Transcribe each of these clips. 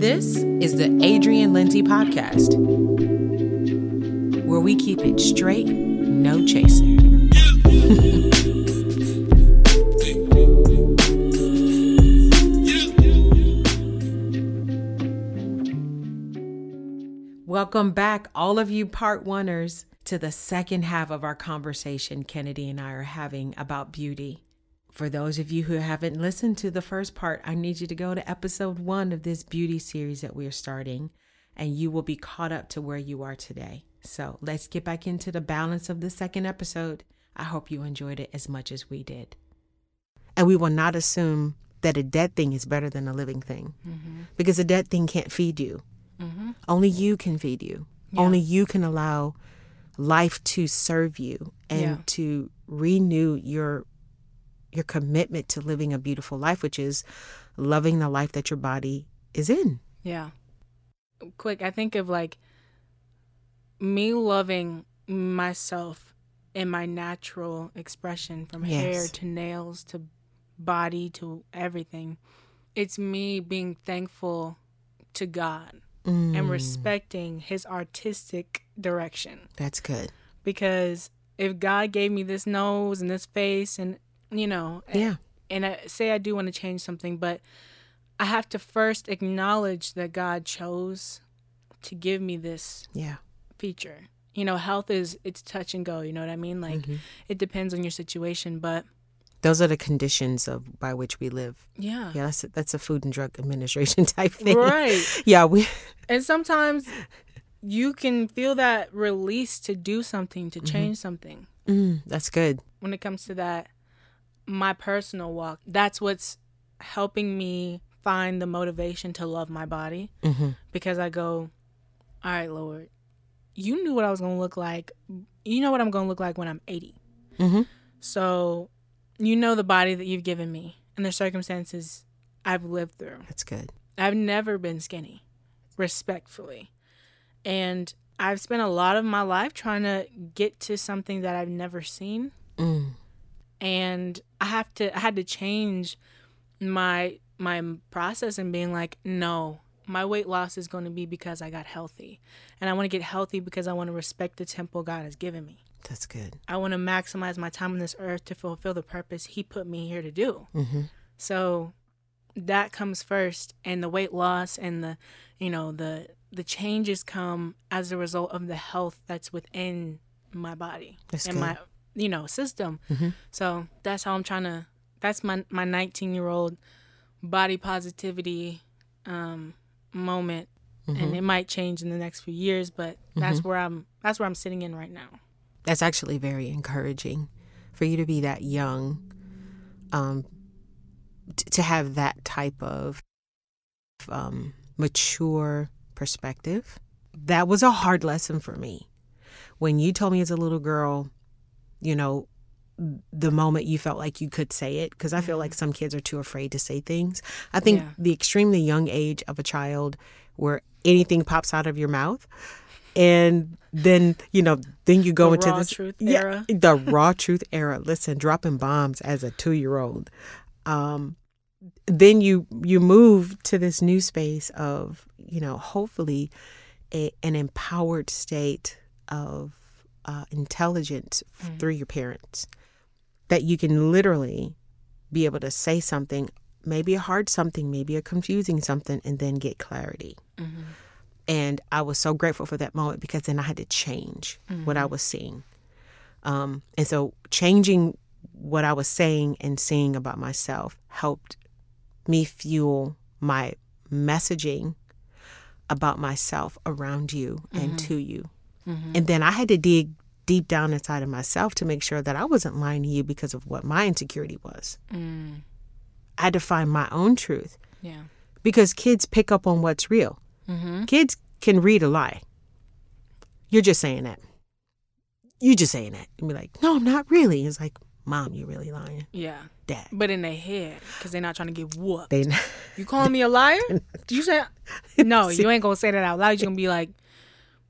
This is the Adrienne Lindsey Podcast, where we keep it straight, no chaser. Welcome back, all of you part oneers, to the second half of our conversation Kennedy and I are having about beauty. For those of you who haven't listened to the first part, I need you to go to episode one of this beauty series that we are starting, and you will be caught up to where you are today. So let's get back into the balance of the second episode. I hope you enjoyed it as much as we did. And we will not assume that a dead thing is better than a living thing mm-hmm. because a dead thing can't feed you. Mm-hmm. Only you can feed you. Yeah. Only you can allow life to serve you and yeah. to renew your your commitment to living a beautiful life, which is loving the life that your body is in. Yeah. Quick, I think of like me loving myself in my natural expression from yes. hair to nails to body to everything. It's me being thankful to God mm. and respecting his artistic direction. That's good. Because if God gave me this nose and this face and you know, yeah. And, and I say I do want to change something, but I have to first acknowledge that God chose to give me this yeah feature. You know, health is it's touch and go, you know what I mean? Like mm-hmm. it depends on your situation, but those are the conditions of by which we live. Yeah. Yeah, that's a, that's a food and drug administration type thing. Right. yeah, we And sometimes you can feel that release to do something, to mm-hmm. change mm-hmm. something. Mm, that's good. When it comes to that my personal walk, that's what's helping me find the motivation to love my body mm-hmm. because I go, all right, Lord, you knew what I was going to look like. You know what I'm going to look like when I'm 80. Mm-hmm. So you know the body that you've given me and the circumstances I've lived through. That's good. I've never been skinny, respectfully. And I've spent a lot of my life trying to get to something that I've never seen. Mm and I have to I had to change my my process and being like, no, my weight loss is going to be because I got healthy. And I want to get healthy because I want to respect the temple God has given me. That's good. I want to maximize my time on this earth to fulfill the purpose He put me here to do. Mm-hmm. So that comes first, and the weight loss and the, you know, the the changes come as a result of the health that's within my body that's and good. my you know system mm-hmm. so that's how i'm trying to that's my my 19 year old body positivity um moment mm-hmm. and it might change in the next few years but that's mm-hmm. where i'm that's where i'm sitting in right now that's actually very encouraging for you to be that young um t- to have that type of um mature perspective that was a hard lesson for me when you told me as a little girl you know, the moment you felt like you could say it because i feel like mm-hmm. some kids are too afraid to say things i think yeah. the extremely young age of a child where anything pops out of your mouth and then you know then you go the into this truth era. the raw truth era listen dropping bombs as a two-year-old um, then you you move to this new space of you know hopefully a, an empowered state of uh, intelligence mm. through your parents that you can literally be able to say something, maybe a hard something, maybe a confusing something, and then get clarity. Mm-hmm. And I was so grateful for that moment because then I had to change mm-hmm. what I mm-hmm. was seeing. Um, and so changing what I was saying and seeing about myself helped me fuel my messaging about myself around you mm-hmm. and to you. Mm-hmm. And then I had to dig deep down inside of myself to make sure that I wasn't lying to you because of what my insecurity was. Mm. I had to find my own truth. Yeah. Because kids pick up on what's real. Mm-hmm. Kids can read a lie. You're just saying that. You're just saying that. And be like, no, I'm not really. It's like, mom, you're really lying. Yeah. Dad. But in their head, because they're not trying to get whooped. They not, you calling me a liar? Did you say? No, you ain't gonna say that out loud. You're gonna be like,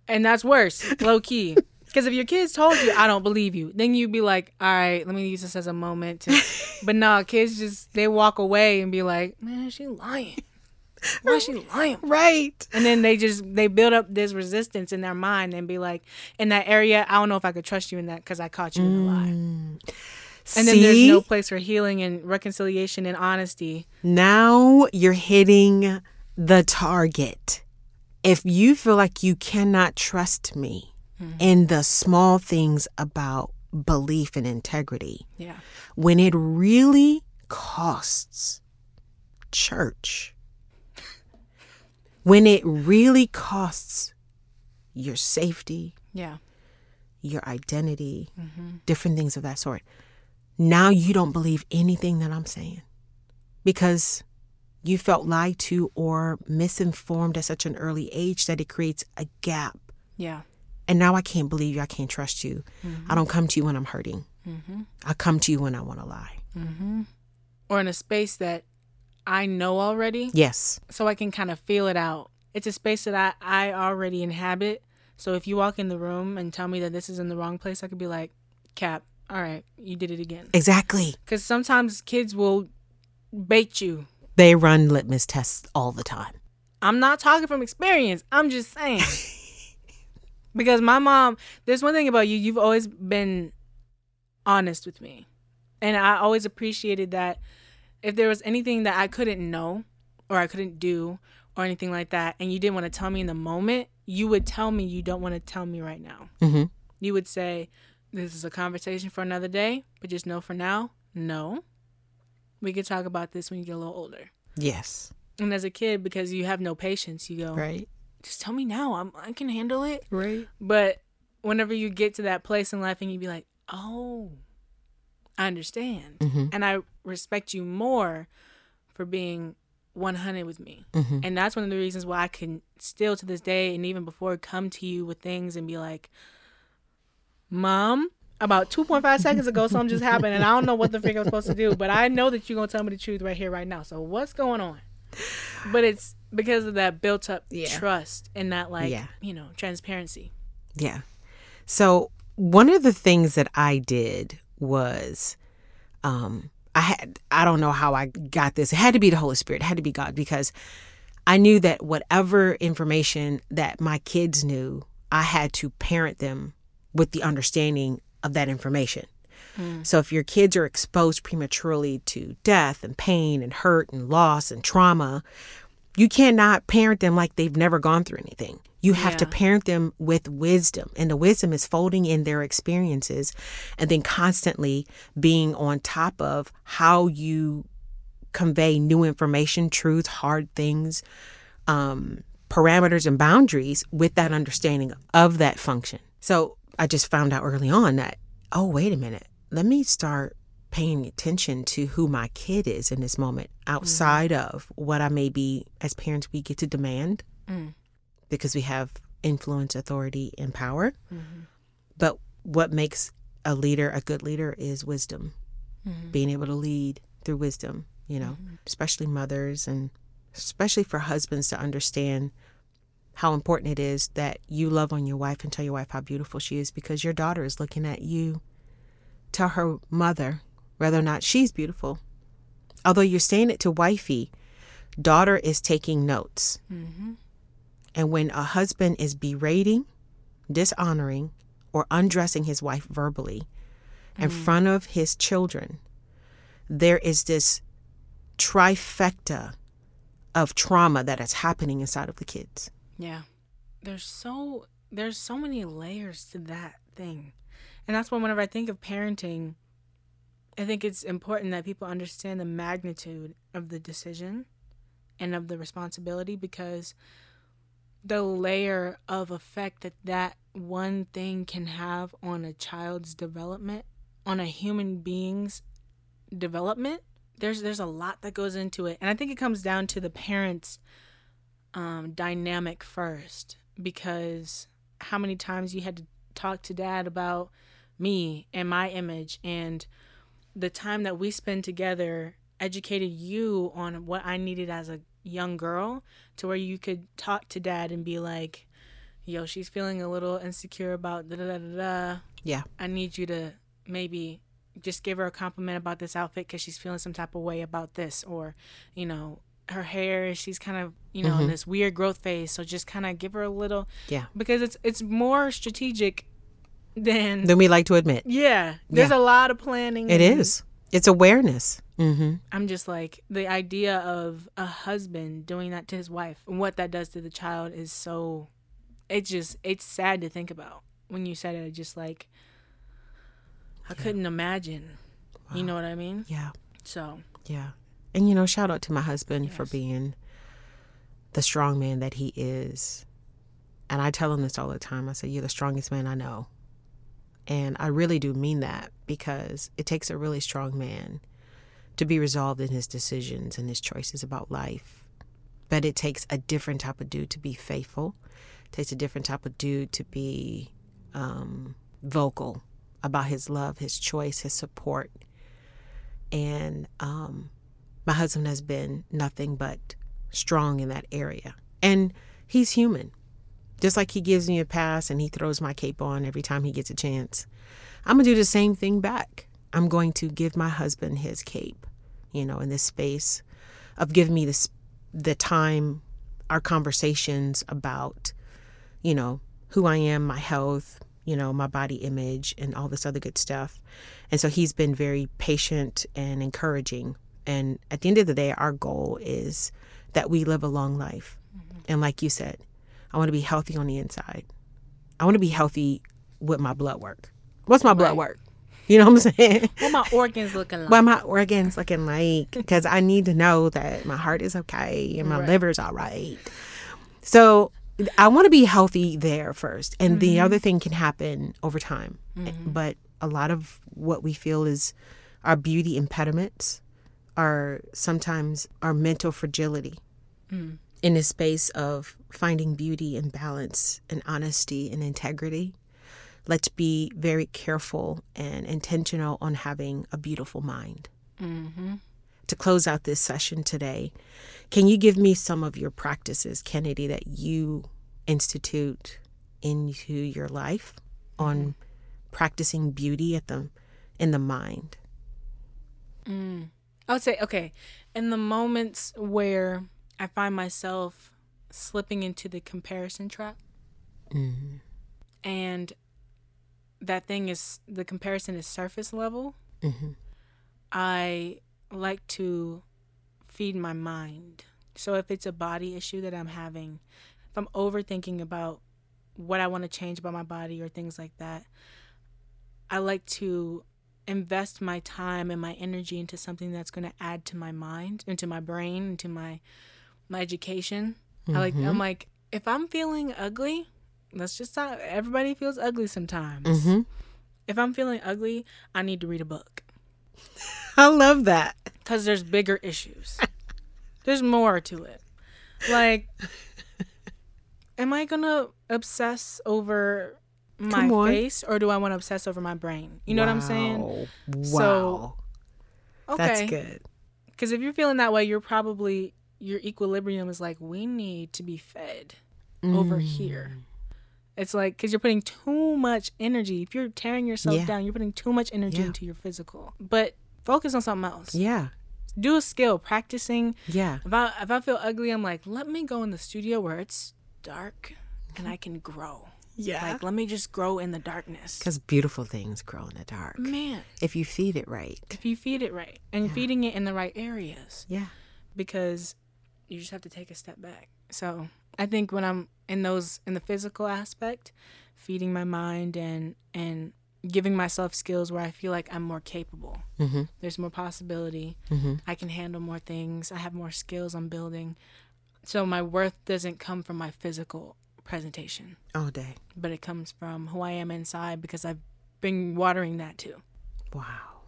and that's worse, low key. Because if your kids told you, I don't believe you, then you'd be like, all right, let me use this as a moment to. but no, kids just, they walk away and be like, man, she lying. Why is she lying? Right. And then they just they build up this resistance in their mind and be like, in that area, I don't know if I could trust you in that because I caught you in a lie. Mm. And then there's no place for healing and reconciliation and honesty. Now you're hitting the target. If you feel like you cannot trust me Mm-hmm. in the small things about belief and integrity, Yeah. when it really costs church, when it really costs your safety, Yeah. your identity, mm-hmm. different things of that sort. Now you don't believe anything that I'm saying because you felt lied to or misinformed at such an early age that it creates a gap. Yeah. And now I can't believe you. I can't trust you. I don't come to you when I'm hurting. I come to you when I want to lie. Or in a space that I know already, Yes. so I can kind of feel it out. It's a space that I, I already inhabit. So if you walk in the room and tell me that this is in the wrong place, I could be like, Cap, all right, you did it again. Exactly. Because sometimes kids will bait you. They run litmus tests all the time. I'm not talking from experience. I'm just saying. because my mom, there's one thing about you, you've always been honest with me. And I always appreciated that if there was anything that I couldn't know or I couldn't do or anything like that, and you didn't want to tell me in the moment, you would tell me you don't want to tell me right now. hmm You would say, This is a conversation for another day, but just know for now, no. We could talk about this when you get a little older. Yes. And as a kid, because you have no patience, you go, Right. Just tell me now. I'm, I can handle it. Right. But whenever you get to that place in life and you be like, oh, I understand. hmm And I respect you more for being 100 with me. hmm And that's one of the reasons why I can still to this day and even before come to you with things and be like, Mom, about 2.5 seconds ago, something just happened and I don't know what the freak I'm supposed to do, but I know that you're going to tell me the truth right here, right now. So what's going on? But it's because of that built up Yeah. trust and that, like, Yeah. you know, transparency. Yeah. So one of the things that I did was um I had I don't know how I got this. It had to be the Holy Spirit. It had to be God because I knew that whatever information that my kids knew, I had to parent them with the understanding of that information. So if your kids are exposed prematurely to death and pain and hurt and loss and trauma, you cannot parent them like they've never gone through anything. You have to parent them with wisdom. And the wisdom is folding in their experiences and then constantly being on top of how you convey new information, truth, hard things, um, parameters, and boundaries with that understanding of that function. So I just found out early on that, oh, wait a minute, let me start paying attention to who my kid is in this moment mm-hmm. outside of what I may be, as parents, we get to demand Mm. because we have influence, authority, and power. Mm-hmm. But what makes a leader a good leader is wisdom, mm-hmm. being able to lead through wisdom, you know, especially mothers and especially for husbands to understand how important it is that you love on your wife and tell your wife how beautiful she is because your daughter is looking at you. Tell her mother whether or not she's beautiful. Although you're saying it to wifey, daughter is taking notes. Mm-hmm. And when a husband is berating, dishonoring, or undressing his wife verbally in mm-hmm. front of his children, there is this trifecta of trauma that is happening inside of the kids. Yeah. There's so there's so many layers to that thing. And that's why whenever I think of parenting, I think it's important that people understand the magnitude of the decision and of the responsibility because the layer of effect that that one thing can have on a child's development, on a human being's development, there's there's a lot that goes into it. And I think it comes down to the parents um, dynamic first because how many times you had to talk to dad about me and my image and the time that we spend together educated you on what I needed as a young girl to where you could talk to dad and be like, yo, she's feeling a little insecure about da da da da. Yeah. I need you to maybe just give her a compliment about this outfit because she's feeling some type of way about this or you know her hair. She's kind of you know in mm-hmm. this weird growth phase. So just kind of give her a little Yeah. because it's it's more strategic than Than we like to admit. yeah. There's Yeah. a lot of planning. It is. It's awareness. Mm-hmm. I'm just like the idea of a husband doing that to his wife and what that does to the child is so. It's just it's sad to think about when you said it. I Just like I couldn't imagine. You know what I mean? Yeah. So Yeah. And you know, shout out to my husband for being the strong man that he is. And I tell him this all the time. I say, You're the strongest man I know. And I really do mean that because it takes a really strong man to be resolved in his decisions and his choices about life. But it takes a different type of dude to be faithful. It takes a different type of dude to be um, vocal about his love, his choice, his support. And um, my husband has been nothing but strong in that area. And he's human. Just like he gives me a pass and he throws my cape on every time he gets a chance, I'm going to do the same thing back. I'm going to give my husband his cape, you know, in this space of giving me this, the time, our conversations about, you know, who I am, my health, you know, my body image, and all this other good stuff. And so he's been very patient and encouraging. And at the end of the day, our goal is that we live a long life. Mm-hmm. And like you said, I want to be healthy on the inside. I want to be healthy with my blood work. What's my blood work? You know what I'm saying? what my organs looking like? What my organs looking like? Because I need to know that my heart is okay and my Right. liver's all right. So I want to be healthy there first, and the mm-hmm. other thing can happen over time. Mm-hmm. But a lot of what we feel is our beauty impediments are sometimes our mental fragility mm. In a space of finding beauty and balance and honesty and integrity. Let's be very careful and intentional on having a beautiful mind. Mm-hmm. To close out this session today, can you give me some of your practices, Kennedy, that you institute into your life on mm-hmm. practicing beauty at the in the mind? Mm. I would say, okay, in the moments where I find myself slipping into the comparison trap, mm-hmm. and that thing is the comparison is surface level, mm-hmm. I like to feed my mind. So if it's a body issue that I'm having, if I'm overthinking about what I want to change about my body or things like that, I like to invest my time and my energy into something that's going to add to my mind, into my brain, into my my education. I like I'm like if I'm feeling ugly, let's just talk everybody feels ugly sometimes. Mm-hmm. If I'm feeling ugly, I need to read a book I love that. cuz there's bigger issues. there's more to it. Like am I to obsess over my face or do I want to obsess over my brain? You know what I'm saying? Wow. Wow. So, Okay. That's good. Because if you're feeling that way, you're probably your equilibrium is like we need to be fed over Mm. here. It's like because you're putting too much energy. If you're tearing yourself Yeah. down, you're putting too much energy Yeah. into your physical. But focus on something else. Yeah. Do a skill, practicing. Yeah. If I if I feel ugly, I'm like, let me go in the studio where it's dark and I can grow. Yeah. Like let me just grow in the darkness. Because beautiful things grow in the dark. Man, If you feed it right. if you feed it right and feeding it in the right areas. Yeah. because you just have to take a step back. So I think when I'm in those in the physical aspect, feeding my mind and and giving myself skills where I feel like I'm more capable. Mm-hmm. There's more possibility. Mm-hmm. I can handle more things. I have more skills I'm building. So my worth doesn't come from my physical presentation, All day. but it comes from who I am inside because I've been watering that too. Wow.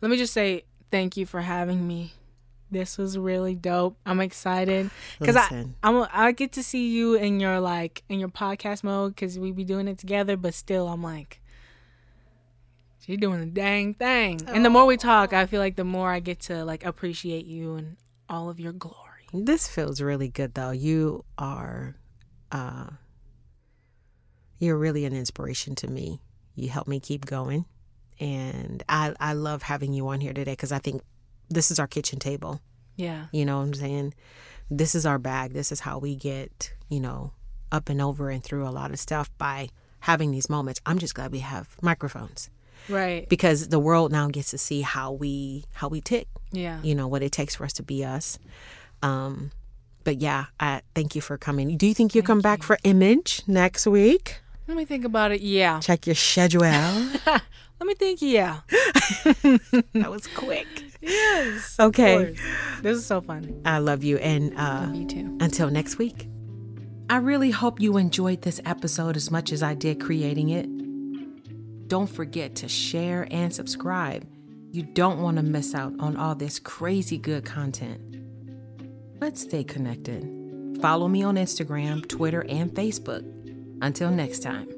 Let me just say thank you for having me. This was really dope. I'm excited because I I'm I get to see you in your like in your podcast mode because we be doing it together. But still, I'm like, she's doing the dang thing. And the more we talk, I feel like the more I get to like appreciate you and all of your glory. This feels really good though. You are uh you're really an inspiration to me. You help me keep going. And I I love having you on here today cuz I think this is our kitchen table. Yeah. You know what I'm saying? This is our bag. This is how we get, you know, up and over and through a lot of stuff by having these moments. I'm just glad we have microphones Right. because the world now gets to see how we how we tick. yeah. You know what it takes for us to be us. Um, but yeah, I thank you for coming. Do you think you'll come back for Image next week? Let me think about it. Yeah. Check your schedule. Let me think. Yeah. that was quick. Okay. Of course. This is so fun. I love you, and uh, You too. Until next week. I really hope you enjoyed this episode as much as I did creating it. Don't forget to share and subscribe. You don't want to miss out on all this crazy good content. Let's stay connected. Follow me on Instagram, Twitter, and Facebook. Until next time.